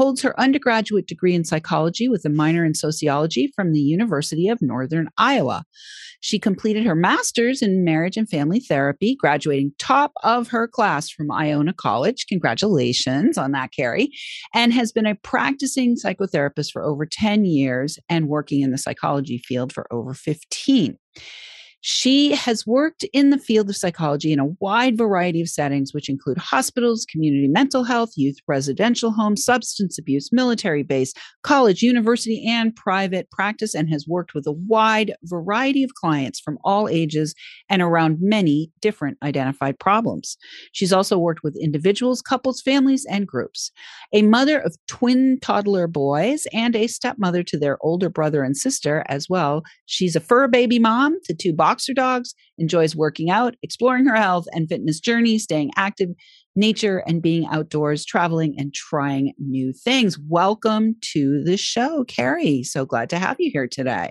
holds her undergraduate degree in psychology with a minor in sociology from the University of Northern Iowa. She completed her master's in marriage and family therapy, graduating top of her class from Iona College. Congratulations on that, Carrie. And has been a practicing psychotherapist for over 10 years and working in the psychology field for over 15. She has worked in the field of psychology in a wide variety of settings, which include hospitals, community mental health, youth residential homes, substance abuse, military base, college, university, and private practice, and has worked with a wide variety of clients from all ages and around many different identified problems. She's also worked with individuals, couples, families, and groups. A mother of twin toddler boys and a stepmother to their older brother and sister as well. She's a fur baby mom to two boxer dogs, enjoys working out, exploring her health and fitness journey, staying active, nature, and being outdoors, traveling and trying new things. Welcome to the show, Carrie. So glad to have you here today.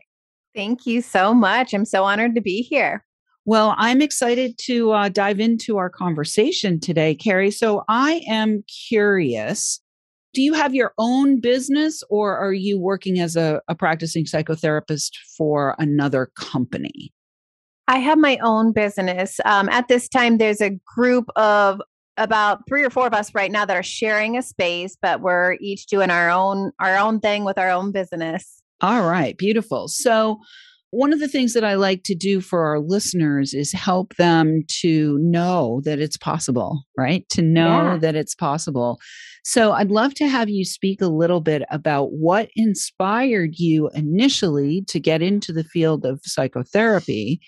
Thank you so much. I'm so honored to be here. Well, I'm excited to uh, dive into our conversation today, Carrie. So I am curious. Do you have your own business or are you working as a, a practicing psychotherapist for another company? I have my own business. Um, at this time, there's a group of about three or four of us right now that are sharing a space, but we're each doing our own our own thing with our own business. All right, beautiful. So, one of the things that I like to do for our listeners is help them to know that it's possible, right? To know yeah. that it's possible. So, I'd love to have you speak a little bit about what inspired you initially to get into the field of psychotherapy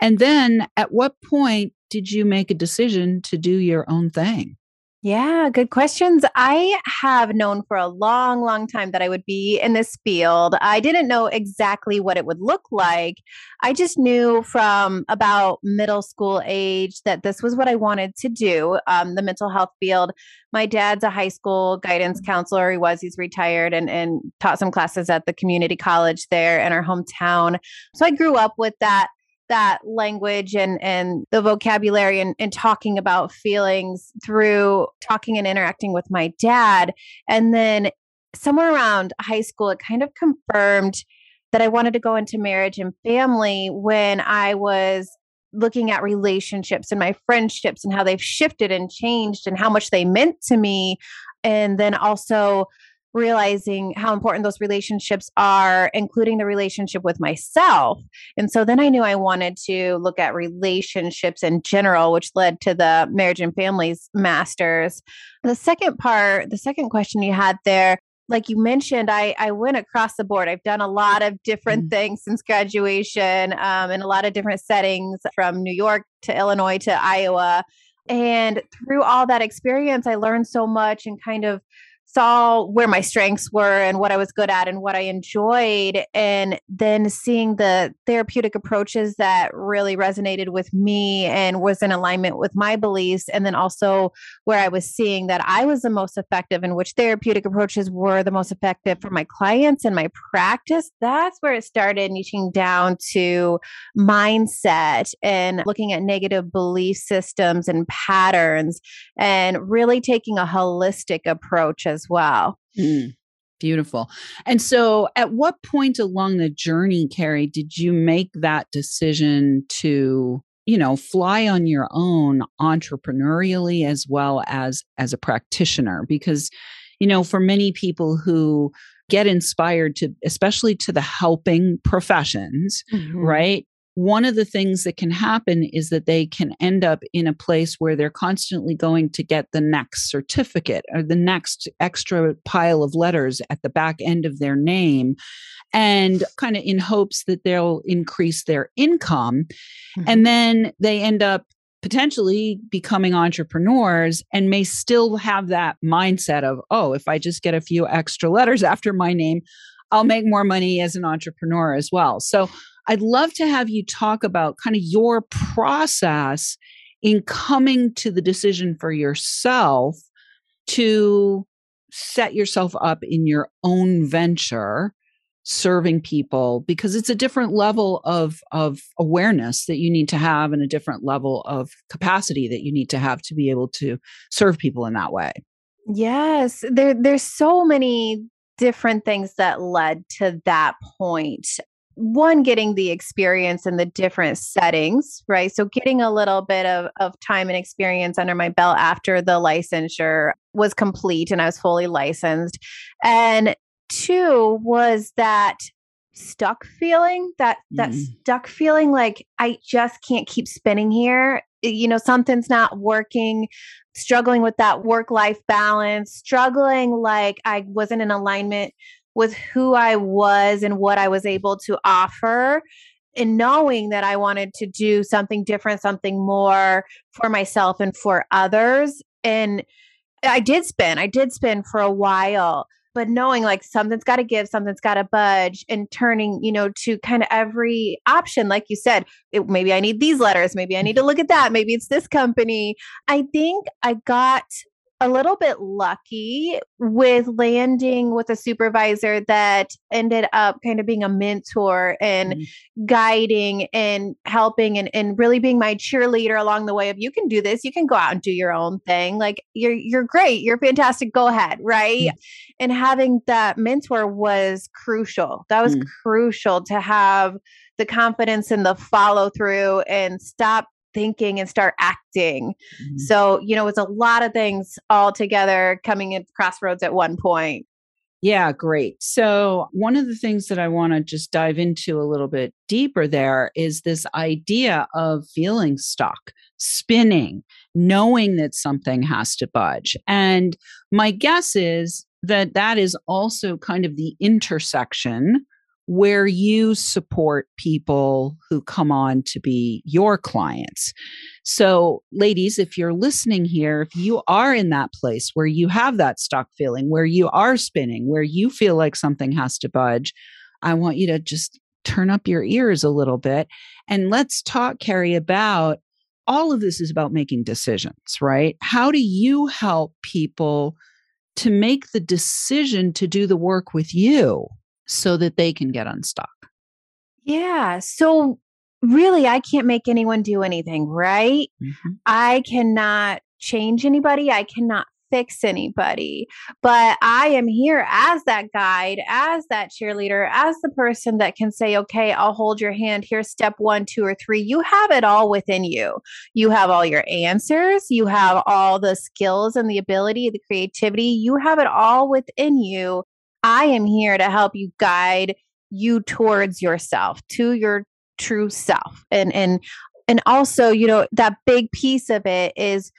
and then at what point did you make a decision to do your own thing? Yeah, good questions. I have known for a long, long time that I would be in this field. I didn't know exactly what it would look like. I just knew from about middle school age that this was what I wanted to do um, the mental health field. My dad's a high school guidance counselor. He was, he's retired and, and taught some classes at the community college there in our hometown. So I grew up with that that language and and the vocabulary and, and talking about feelings through talking and interacting with my dad. And then somewhere around high school it kind of confirmed that I wanted to go into marriage and family when I was looking at relationships and my friendships and how they've shifted and changed and how much they meant to me. And then also realizing how important those relationships are, including the relationship with myself. And so then I knew I wanted to look at relationships in general, which led to the marriage and families masters. The second part, the second question you had there, like you mentioned, I, I went across the board. I've done a lot of different mm-hmm. things since graduation um, in a lot of different settings from New York to Illinois to Iowa. And through all that experience, I learned so much and kind of saw where my strengths were and what I was good at and what I enjoyed. And then seeing the therapeutic approaches that really resonated with me and was in alignment with my beliefs. And then also where I was seeing that I was the most effective and which therapeutic approaches were the most effective for my clients and my practice. That's where it started niching down to mindset and looking at negative belief systems and patterns and really taking a holistic approach as well. Mm, beautiful. And so, at what point along the journey, Carrie, did you make that decision to? you know fly on your own entrepreneurially as well as as a practitioner because you know for many people who get inspired to, especially to the helping professions, mm-hmm. right? One of the things that can happen is that they can end up in a place where they're constantly going to get the next certificate or the next extra pile of letters at the back end of their name and kind of in hopes that they'll increase their income. Mm-hmm. And then they end up potentially becoming entrepreneurs and may still have that mindset of, oh, if I just get a few extra letters after my name, I'll make more money as an entrepreneur as well. So I'd love to have you talk about kind of your process in coming to the decision for yourself to set yourself up in your own venture serving people because it's a different level of of awareness that you need to have and a different level of capacity that you need to have to be able to serve people in that way. Yes, there there's so many different things that led to that point. One, getting the experience in the different settings, right? So, getting a little bit of, of time and experience under my belt after the licensure was complete and I was fully licensed. And two was that stuck feeling that that mm. stuck feeling like i just can't keep spinning here you know something's not working struggling with that work life balance struggling like i wasn't in alignment with who i was and what i was able to offer and knowing that i wanted to do something different something more for myself and for others and i did spin i did spin for a while but knowing like something's got to give, something's got to budge, and turning, you know, to kind of every option, like you said, it, maybe I need these letters, maybe I need to look at that, maybe it's this company. I think I got a little bit lucky with landing with a supervisor that ended up kind of being a mentor and mm-hmm. guiding and helping and, and really being my cheerleader along the way of you can do this. You can go out and do your own thing. Like you're you're great. You're fantastic. Go ahead. Right? Mm-hmm. and having that mentor was crucial. That was mm-hmm. crucial to have the confidence and the follow through and stop thinking and start acting. Mm-hmm. So, you know, it's a lot of things all together coming at crossroads at one point. Yeah, great. So, one of the things that I want to just dive into a little bit deeper there is this idea of feeling stuck, spinning, knowing that something has to budge. And my guess is that that is also kind of the intersection where you support people who come on to be your clients. So, ladies, if you're listening here, if you are in that place where you have that stuck feeling, where you are spinning, where you feel like something has to budge, I want you to just turn up your ears a little bit and let's talk, Carrie, about all of this is about making decisions, right? How do you help people to make the decision to do the work with you? So that they can get unstuck. Yeah. So really, I can't make anyone do anything, right? Mm-hmm. I cannot change anybody. I cannot fix anybody. But I am here as that guide, as that cheerleader, as the person that can say, okay, I'll hold your hand. Here's step one, two, or three. You have it all within you. You have all your answers. You have all the skills and the ability, the creativity. You have it all within you. I am here to help you guide you towards yourself, to your true self. And and and also, you know, that big piece of it is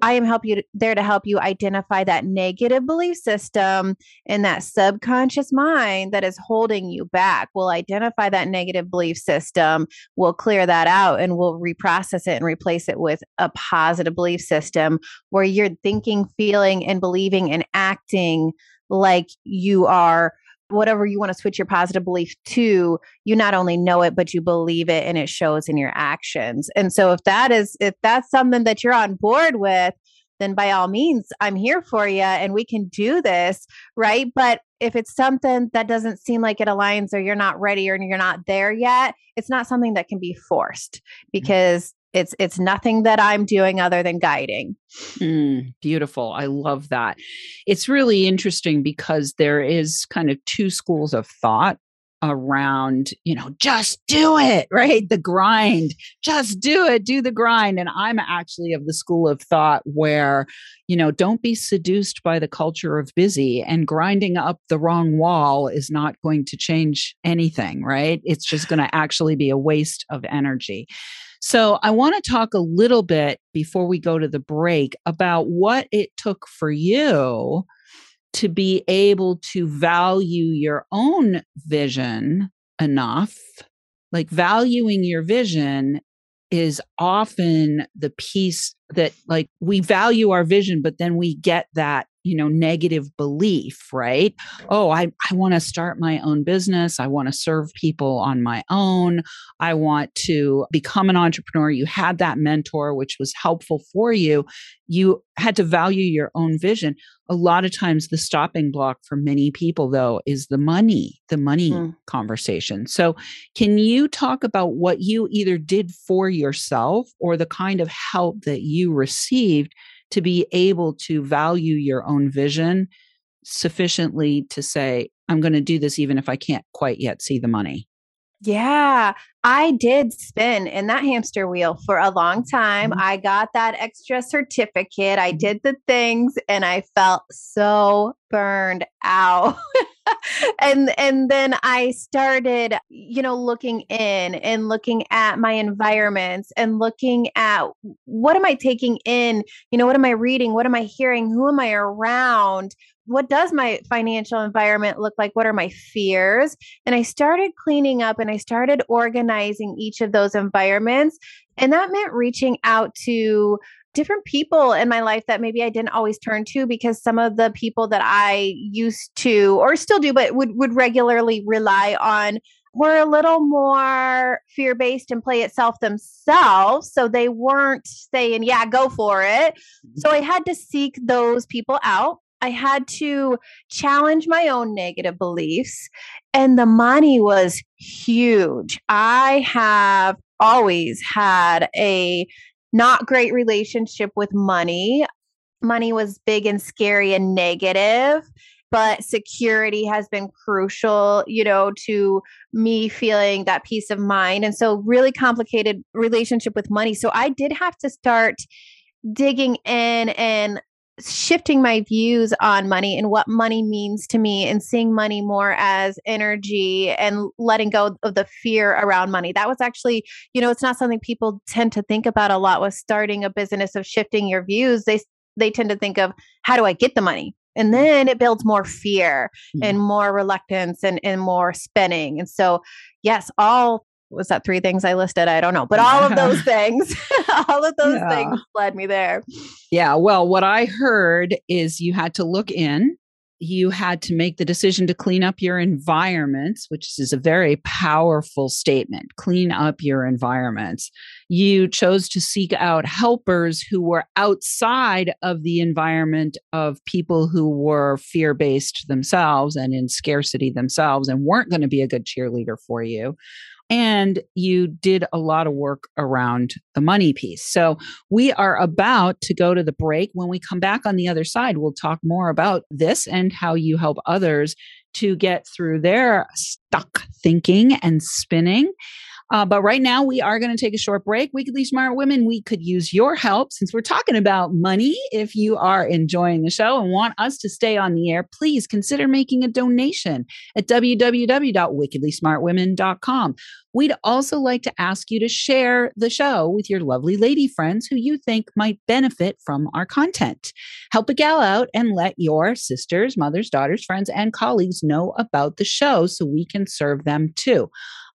I am help you there to help you identify that negative belief system in that subconscious mind that is holding you back. We'll identify that negative belief system, we'll clear that out and we'll reprocess it and replace it with a positive belief system where you're thinking, feeling and believing and acting like you are whatever you want to switch your positive belief to you not only know it but you believe it and it shows in your actions and so if that is if that's something that you're on board with then by all means i'm here for you and we can do this right but if it's something that doesn't seem like it aligns or you're not ready or you're not there yet it's not something that can be forced mm-hmm. because it's it's nothing that i'm doing other than guiding mm, beautiful i love that it's really interesting because there is kind of two schools of thought around, you know, just do it, right? The grind, just do it, do the grind. And I'm actually of the school of thought where, you know, don't be seduced by the culture of busy and grinding up the wrong wall is not going to change anything, right? It's just going to actually be a waste of energy. So, I want to talk a little bit before we go to the break about what it took for you to be able to value your own vision enough, like valuing your vision is often the piece that like we value our vision but then we get that you know negative belief right? Oh i i want to start my own business. I want to serve people on my own. I want to become an entrepreneur. You had that mentor which was helpful for you. You had to value your own vision. A lot of times the stopping block for many people though is the money the money mm. conversation. So can you talk about what you either did for yourself or the kind of help that you received to be able to value your own vision sufficiently to say, I'm going to do this even if I can't quite yet see the money. Yeah, I did spin in that hamster wheel for a long time. Mm-hmm. I got that extra certificate. I mm-hmm. did the things and I felt so burned out. and and then I started, you know, looking in and looking at my environments and looking at what am I taking in? You know, what am I reading? What am I hearing? Who am I around? what does my financial environment look like? What are my fears? And I started cleaning up and I started organizing each of those environments. And that meant reaching out to different people in my life that maybe I didn't always turn to because some of the people that I used to or still do but would would regularly rely on were a little more fear based and play itself themselves. So they weren't saying, yeah, go for it. Mm-hmm. So I had to seek those people out. I had to challenge my own negative beliefs, and the money was huge. I have always had a not great relationship with money. Money was big and scary and negative, but security has been crucial, you know, to me feeling that peace of mind. And so, really complicated relationship with money. So, I did have to start digging in and shifting my views on money and what money means to me and seeing money more as energy and letting go of the fear around money. That was actually, you know, it's not something people tend to think about a lot with starting a business of shifting your views. They they tend to think of how do I get the money? And then it builds more fear mm-hmm. and more reluctance and, and more spinning. And so, yes, all was that three things I listed? I don't know, but all of those things, all of those yeah. things led me there. Yeah. Well, what I heard is you had to look in, you had to make the decision to clean up your environments, which is a very powerful statement. Clean up your environments. You chose to seek out helpers who were outside of the environment of people who were fear based themselves and in scarcity themselves and weren't going to be a good cheerleader for you and you did a lot of work around the money piece. So we are about to go to the break. When we come back on the other side, we'll talk more about this and how you help others to get through their stuck thinking and spinning. Uh, but right now, we are going to take a short break. Wickedly Smart Women, we could use your help since we're talking about money. If you are enjoying the show and want us to stay on the air, please consider making a donation at www.wickedlysmartwomen.com. We'd also like to ask you to share the show with your lovely lady friends who you think might benefit from our content. Help a gal out and let your sisters, mothers, daughters, friends, and colleagues know about the show so we can serve them too.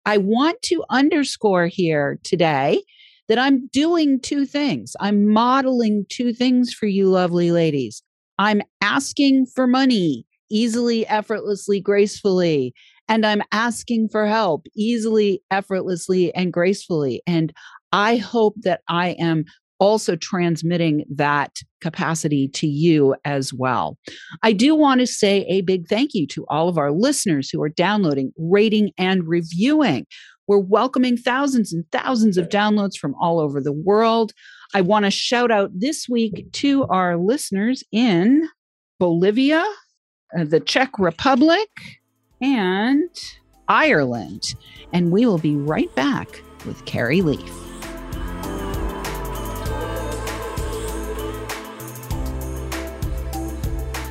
I want to underscore here today that I'm doing two things. I'm modeling two things for you, lovely ladies. I'm asking for money easily, effortlessly, gracefully. And I'm asking for help easily, effortlessly, and gracefully. And I hope that I am also transmitting that capacity to you as well. I do want to say a big thank you to all of our listeners who are downloading, rating, and reviewing. We're welcoming thousands and thousands of downloads from all over the world. I want to shout out this week to our listeners in Bolivia, uh, the Czech Republic, and Ireland. And we will be right back with Carrie Leaf.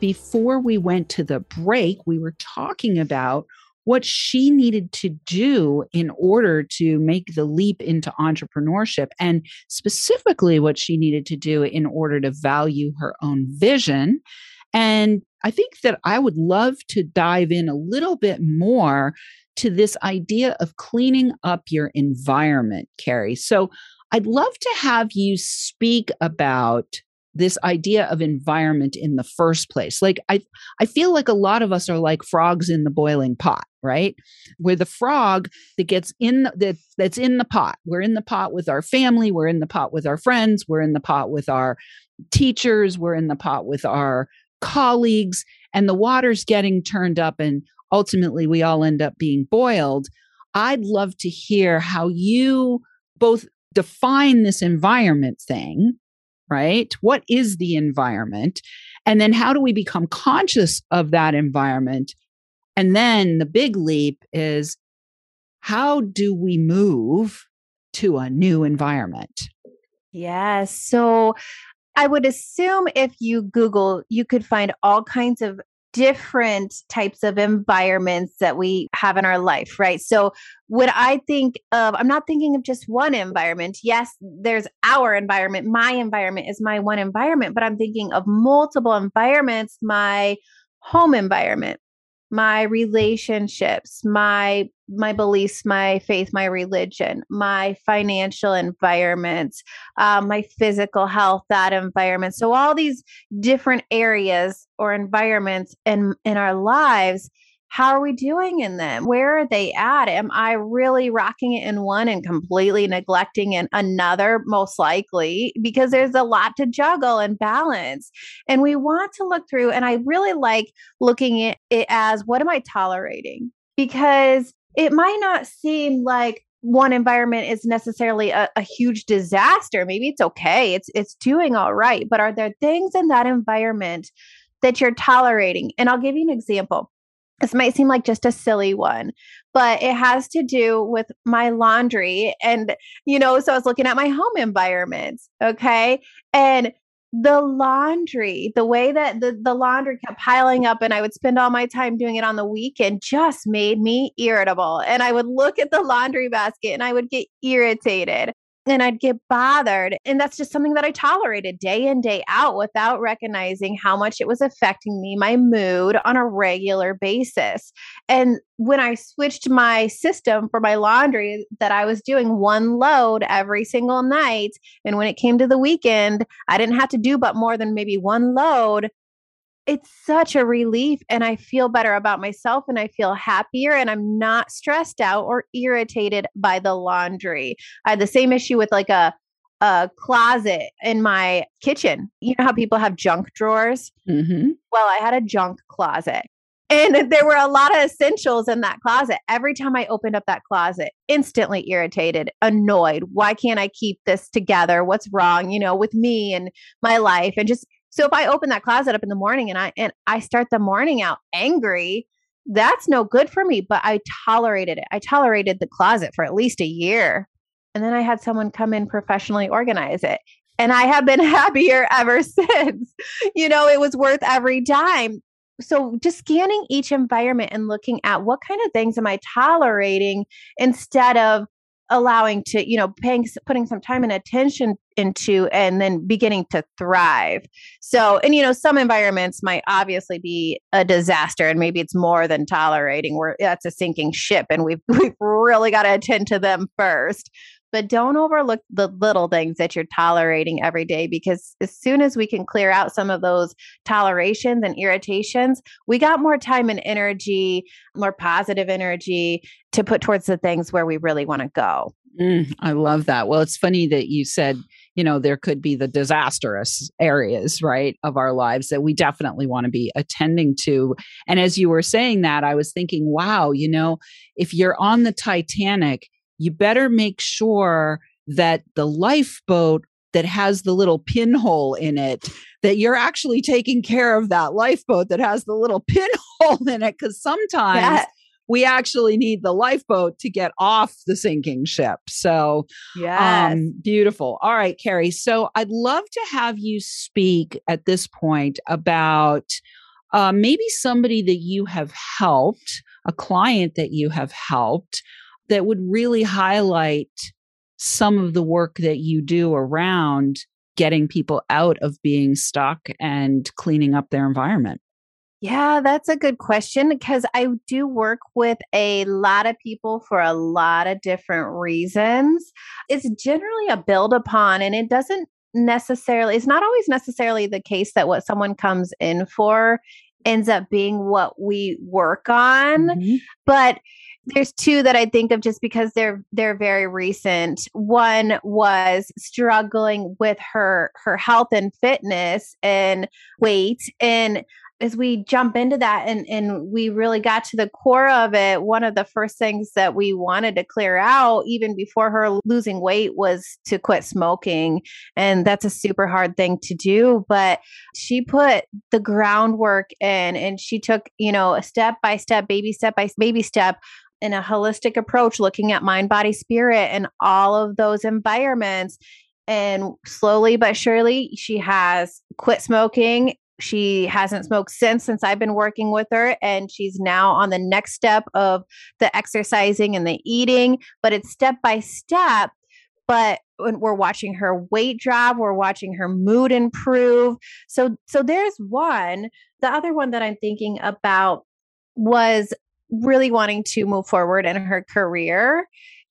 before we went to the break, we were talking about what she needed to do in order to make the leap into entrepreneurship, and specifically what she needed to do in order to value her own vision. And I think that I would love to dive in a little bit more to this idea of cleaning up your environment, Carrie. So I'd love to have you speak about this idea of environment in the first place. Like i i feel like a lot of us are like frogs in the boiling pot right? Where the frog that gets in the, that that's in the pot. We're in the pot with our family we're in the pot with our friends we're in the pot with our teachers we're in the pot with our colleagues and the water's getting turned up and ultimately we all end up being boiled. I'd love to hear how you both define this environment thing right? What is the environment? And then how do we become conscious of that environment? And then the big leap is how do we move to a new environment? Yes. So I would assume if you Google, you could find all kinds of different types of environments that we have in our life, right? So, when I think of, I'm not thinking of just one environment. Yes, there's our environment. My environment is my one environment, but I'm thinking of multiple environments, my home environment, my relationships, my my beliefs, my faith, my religion, my financial environment, um, my physical health, that environment. So all these different areas or environments in in our lives how are we doing in them? Where are they at? Am I really rocking it in one and completely neglecting in another? Most likely, because there's a lot to juggle and balance. And we want to look through, and I really like looking at it as what am I tolerating? Because it might not seem like one environment is necessarily a, a, huge disaster. Maybe it's okay. It's it's doing all right. But are there things in that environment that you're tolerating? And I'll give you an example this might seem like just a silly one, but it has to do with my laundry. And, you know, so I was looking at my home environment. Okay. And the laundry, the way that the, the laundry kept piling up, and I would spend all my time doing it on the weekend just made me irritable. And I would look at the laundry basket and I would get irritated and I'd get bothered. And that's just something that I tolerated day in, day out without recognizing how much it was affecting me, my mood on a regular basis. And when I switched my system for my laundry, that I was doing one load every single night. And when it came to the weekend, I didn't have to do but more than maybe one load it's such a relief and I feel better about myself and I feel happier and I'm not stressed out or irritated by the laundry. I had the same issue with like a a closet in my kitchen. You know how people have junk drawers? Mm-hmm. Well, I had a junk closet. And there were a lot of essentials in that closet. Every time I opened up that closet, instantly irritated, annoyed. Why can't I keep this together? What's wrong, you know, with me and my life? And just so if I open that closet up in the morning and I and I start the morning out angry, that's no good for me, but I tolerated it. I tolerated the closet for at least a year. And then I had someone come in professionally organize it. And I have been happier ever since. you know, it was worth every dime. So just scanning each environment and looking at what kind of things am I tolerating instead of allowing to you know paying putting some time and attention into and then beginning to thrive. So and you know some environments might obviously be a disaster and maybe it's more than tolerating. Where that's a sinking ship and we've we've really got to attend to them first but don't overlook the little things that you're tolerating every day because as soon as we can clear out some of those tolerations and irritations, we got more time and energy, more positive energy to put towards the things where we really want to go. Mm, I love that. Well, it's funny that you said, you know, there could be the disastrous areas, right, of our lives that we definitely want to be attending to. And as you were saying that, I was thinking, wow, you know, if you're on the Titanic, you better make sure that the lifeboat that has the little pinhole in it that you're actually taking care of that lifeboat that has the little pinhole in it because sometimes yeah. we actually need the lifeboat to get off the sinking ship. So yeah um, beautiful. All right carrie so i'd love to have you speak at this point about uh, maybe somebody that you have helped a client that you have helped that would really highlight some of the work that you do around getting people out of being stuck and cleaning up their environment? Yeah, that's a good question because I do work with a lot of people for a lot of different reasons. It's generally a build upon, and it doesn't necessarily, it's not always necessarily the case that what someone comes in for ends up being what we work on. Mm-hmm. But there's two that I think of just because they're they're very recent. One was struggling with her her health and fitness and weight and as we jump into that and and we really got to the core of it one of the first things that we wanted to clear out even before her losing weight was to quit smoking and that's a super hard thing to do but she put the groundwork in and she took you know a step by step baby step by baby step in a holistic approach, looking at mind, body, spirit, and all of those environments. And slowly but surely, she has quit smoking. She hasn't smoked since since I've been working with her and she's now on the next step of the exercising and the eating, but it's step by step but we're watching her weight drop we're watching her mood improve so so there's one the other one that i'm thinking about was really wanting to move forward in her career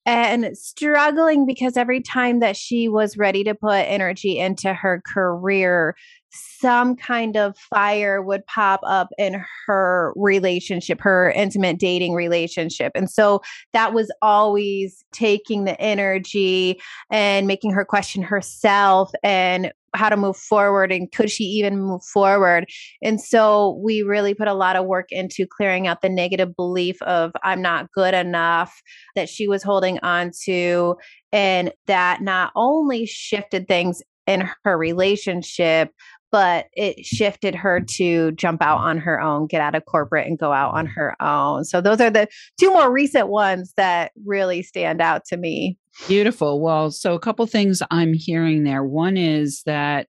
and struggling because every time that she was ready to put energy into her career, some kind of fire would pop up in her relationship, her intimate dating relationship. And so that was always taking the energy and making her question herself and how to move forward and could she even move forward and so we really put a lot of work into clearing out the negative belief of i'm not good enough that she was holding on to and that not only shifted things in her relationship but it shifted her to jump out on her own, get out of corporate and go out on her own. So those are the two more recent ones that really stand out to me. Beautiful. Well, so a couple things I'm hearing there. One is that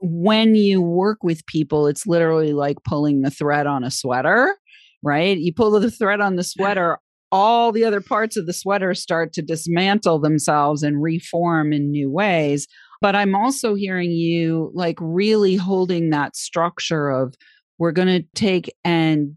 when you work with people, it's literally like pulling the thread on a sweater, right? You pull the thread on the sweater, all the other parts of the sweater start to dismantle themselves and reform in new ways. But I'm also hearing you like really holding that structure of we're going to take and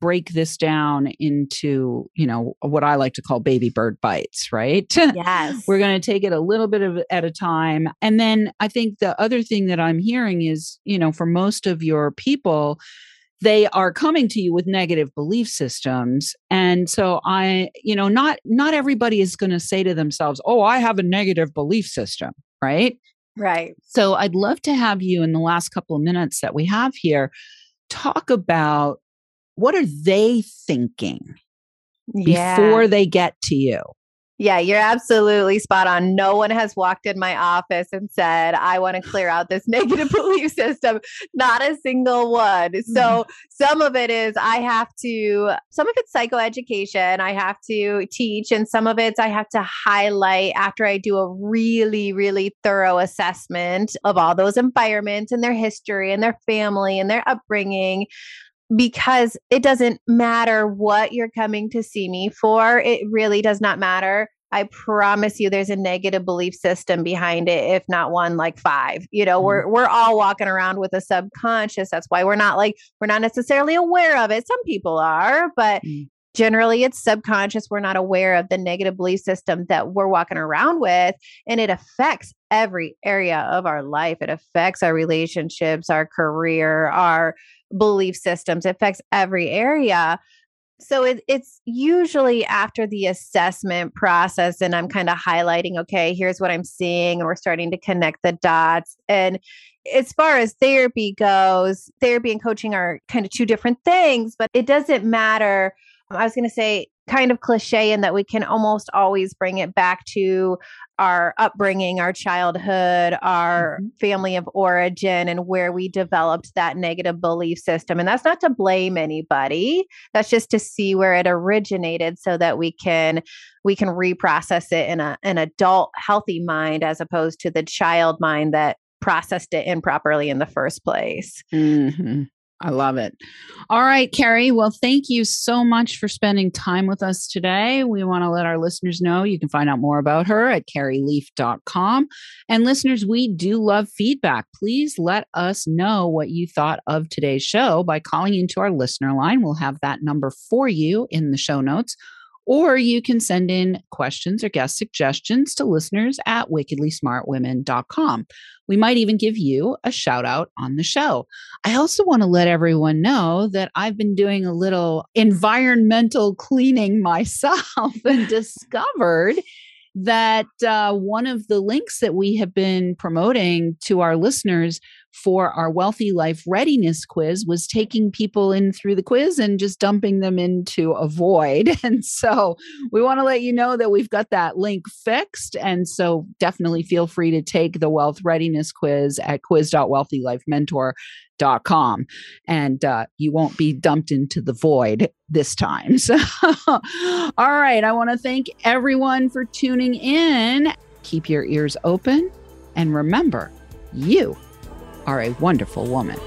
break this down into, you know, what I like to call baby bird bites, right? Yes. We're going to take it a little bit of at a time. And then I think the other thing that I'm hearing is, you know, for most of your people, they are coming to you with negative belief systems and so i you know not not everybody is going to say to themselves oh i have a negative belief system right right so i'd love to have you in the last couple of minutes that we have here talk about what are they thinking yeah. before they get to you? Yeah, you're absolutely spot on. No one has walked in my office and said, I want to clear out this negative belief system. Not a single one. So some of it is I have to, some of it's psychoeducation, I have to teach, and some of it's I have to highlight after I do a really, really thorough assessment of all those environments and their history and their family and their upbringing because it doesn't matter what you're coming to see me for. It really does not matter. I promise you there's a negative belief system behind it, if not one, like five. You know, mm-hmm. we're we're all walking around with a subconscious. That's why we're not like we're not necessarily aware of it. Some people are, but mm-hmm. generally it's subconscious. We're not aware of the negative belief system that we're walking around with. And it affects every area of our life. It affects our relationships, our career, our belief systems. It affects every area so it, it's usually after the assessment process and i'm kind of highlighting okay here's what i'm seeing and we're starting to connect the dots and as far as therapy goes therapy and coaching are kind of two different things but it doesn't matter i was going to say kind of cliche in that we can almost always bring it back to our upbringing, our childhood, our mm-hmm. family of origin, and where we developed that negative belief system. And that's not to blame anybody. That's just to see where it originated so that we can we can reprocess it in a an adult healthy mind as opposed to the child mind that processed it improperly in the first place. Mm-hmm. I love it. All right, Carrie. Well, thank you so much for spending time with us today. We want to let our listeners know you can find out more about her at carrieleaf.com. And listeners, we do love feedback. Please let us know what you thought of today's show by calling into our listener line. We'll have that number for you in the show notes or you can send in questions or guest suggestions to listeners at wickedlysmartwomen.com. We might even give you a shout out on the show. I also want to let everyone know that I've been doing a little environmental cleaning myself and discovered that uh, one of the links that we have been promoting to our listeners for our Wealthy Life Readiness quiz was taking people in through the quiz and just dumping them into a void. And so we want to let you know that we've got that link fixed. And so definitely feel free to take the Wealth Readiness quiz at quiz.wealthylifementor.com and uh, you won't be dumped into the void this time. So, all right. I want to thank everyone for tuning in. Keep your ears open and remember, you are a wonderful woman.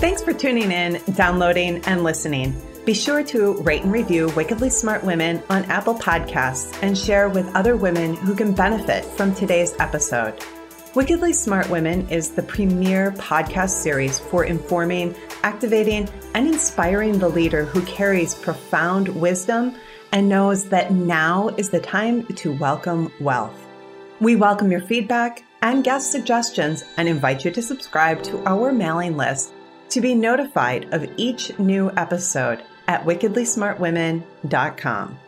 Thanks for tuning in, downloading, and listening. Be sure to rate and review Wickedly Smart Women on Apple Podcasts and share with other women who can benefit from today's episode. Wickedly Smart Women is the premier podcast series for informing, activating, and inspiring the leader who carries profound wisdom and knows that now is the time to welcome wealth. We welcome your feedback and guest suggestions and invite you to subscribe to our mailing list to be notified of each new episode at wickedlysmartwomen.com.